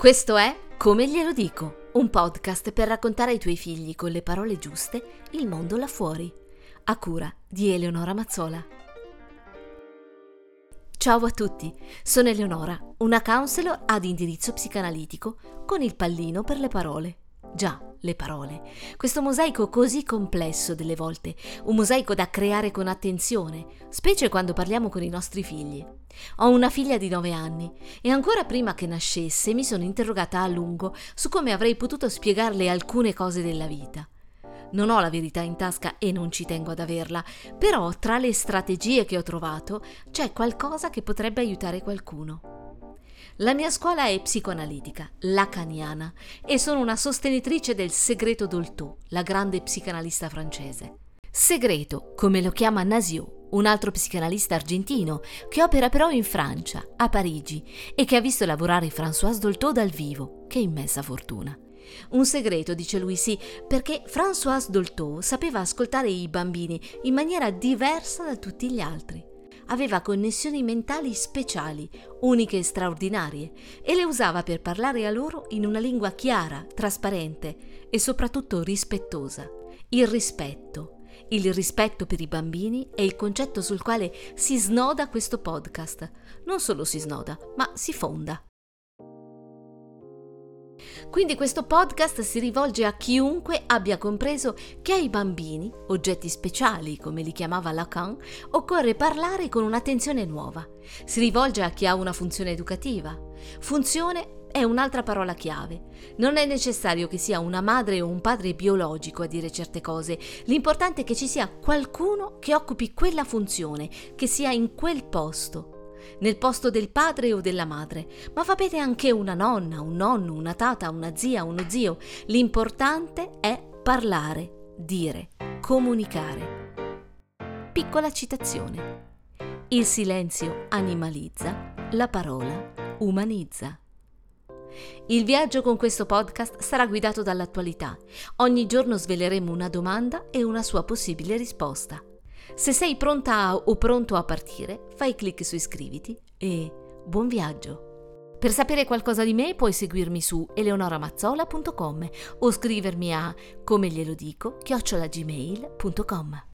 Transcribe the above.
Questo è Come glielo dico, un podcast per raccontare ai tuoi figli con le parole giuste il mondo là fuori, a cura di Eleonora Mazzola. Ciao a tutti, sono Eleonora, una counselor ad indirizzo psicanalitico con il pallino per le parole. Già, le parole. Questo mosaico così complesso delle volte, un mosaico da creare con attenzione, specie quando parliamo con i nostri figli. Ho una figlia di 9 anni e ancora prima che nascesse mi sono interrogata a lungo su come avrei potuto spiegarle alcune cose della vita. Non ho la verità in tasca e non ci tengo ad averla, però tra le strategie che ho trovato c'è qualcosa che potrebbe aiutare qualcuno. La mia scuola è psicoanalitica, lacaniana, e sono una sostenitrice del segreto Dolto, la grande psicanalista francese. Segreto, come lo chiama Nasio, un altro psicanalista argentino che opera però in Francia, a Parigi, e che ha visto lavorare Françoise Dolto dal vivo. Che immensa fortuna. Un segreto, dice lui, sì, perché Françoise Dolto sapeva ascoltare i bambini in maniera diversa da tutti gli altri aveva connessioni mentali speciali, uniche e straordinarie, e le usava per parlare a loro in una lingua chiara, trasparente e soprattutto rispettosa. Il rispetto. Il rispetto per i bambini è il concetto sul quale si snoda questo podcast. Non solo si snoda, ma si fonda. Quindi questo podcast si rivolge a chiunque abbia compreso che ai bambini, oggetti speciali come li chiamava Lacan, occorre parlare con un'attenzione nuova. Si rivolge a chi ha una funzione educativa. Funzione è un'altra parola chiave. Non è necessario che sia una madre o un padre biologico a dire certe cose, l'importante è che ci sia qualcuno che occupi quella funzione, che sia in quel posto nel posto del padre o della madre, ma va bene anche una nonna, un nonno, una tata, una zia, uno zio. L'importante è parlare, dire, comunicare. Piccola citazione. Il silenzio animalizza, la parola umanizza. Il viaggio con questo podcast sarà guidato dall'attualità. Ogni giorno sveleremo una domanda e una sua possibile risposta. Se sei pronta o pronto a partire, fai clic su iscriviti e buon viaggio! Per sapere qualcosa di me puoi seguirmi su eleonoramazzola.com o scrivermi a come glielo dico chiocciolagmail.com.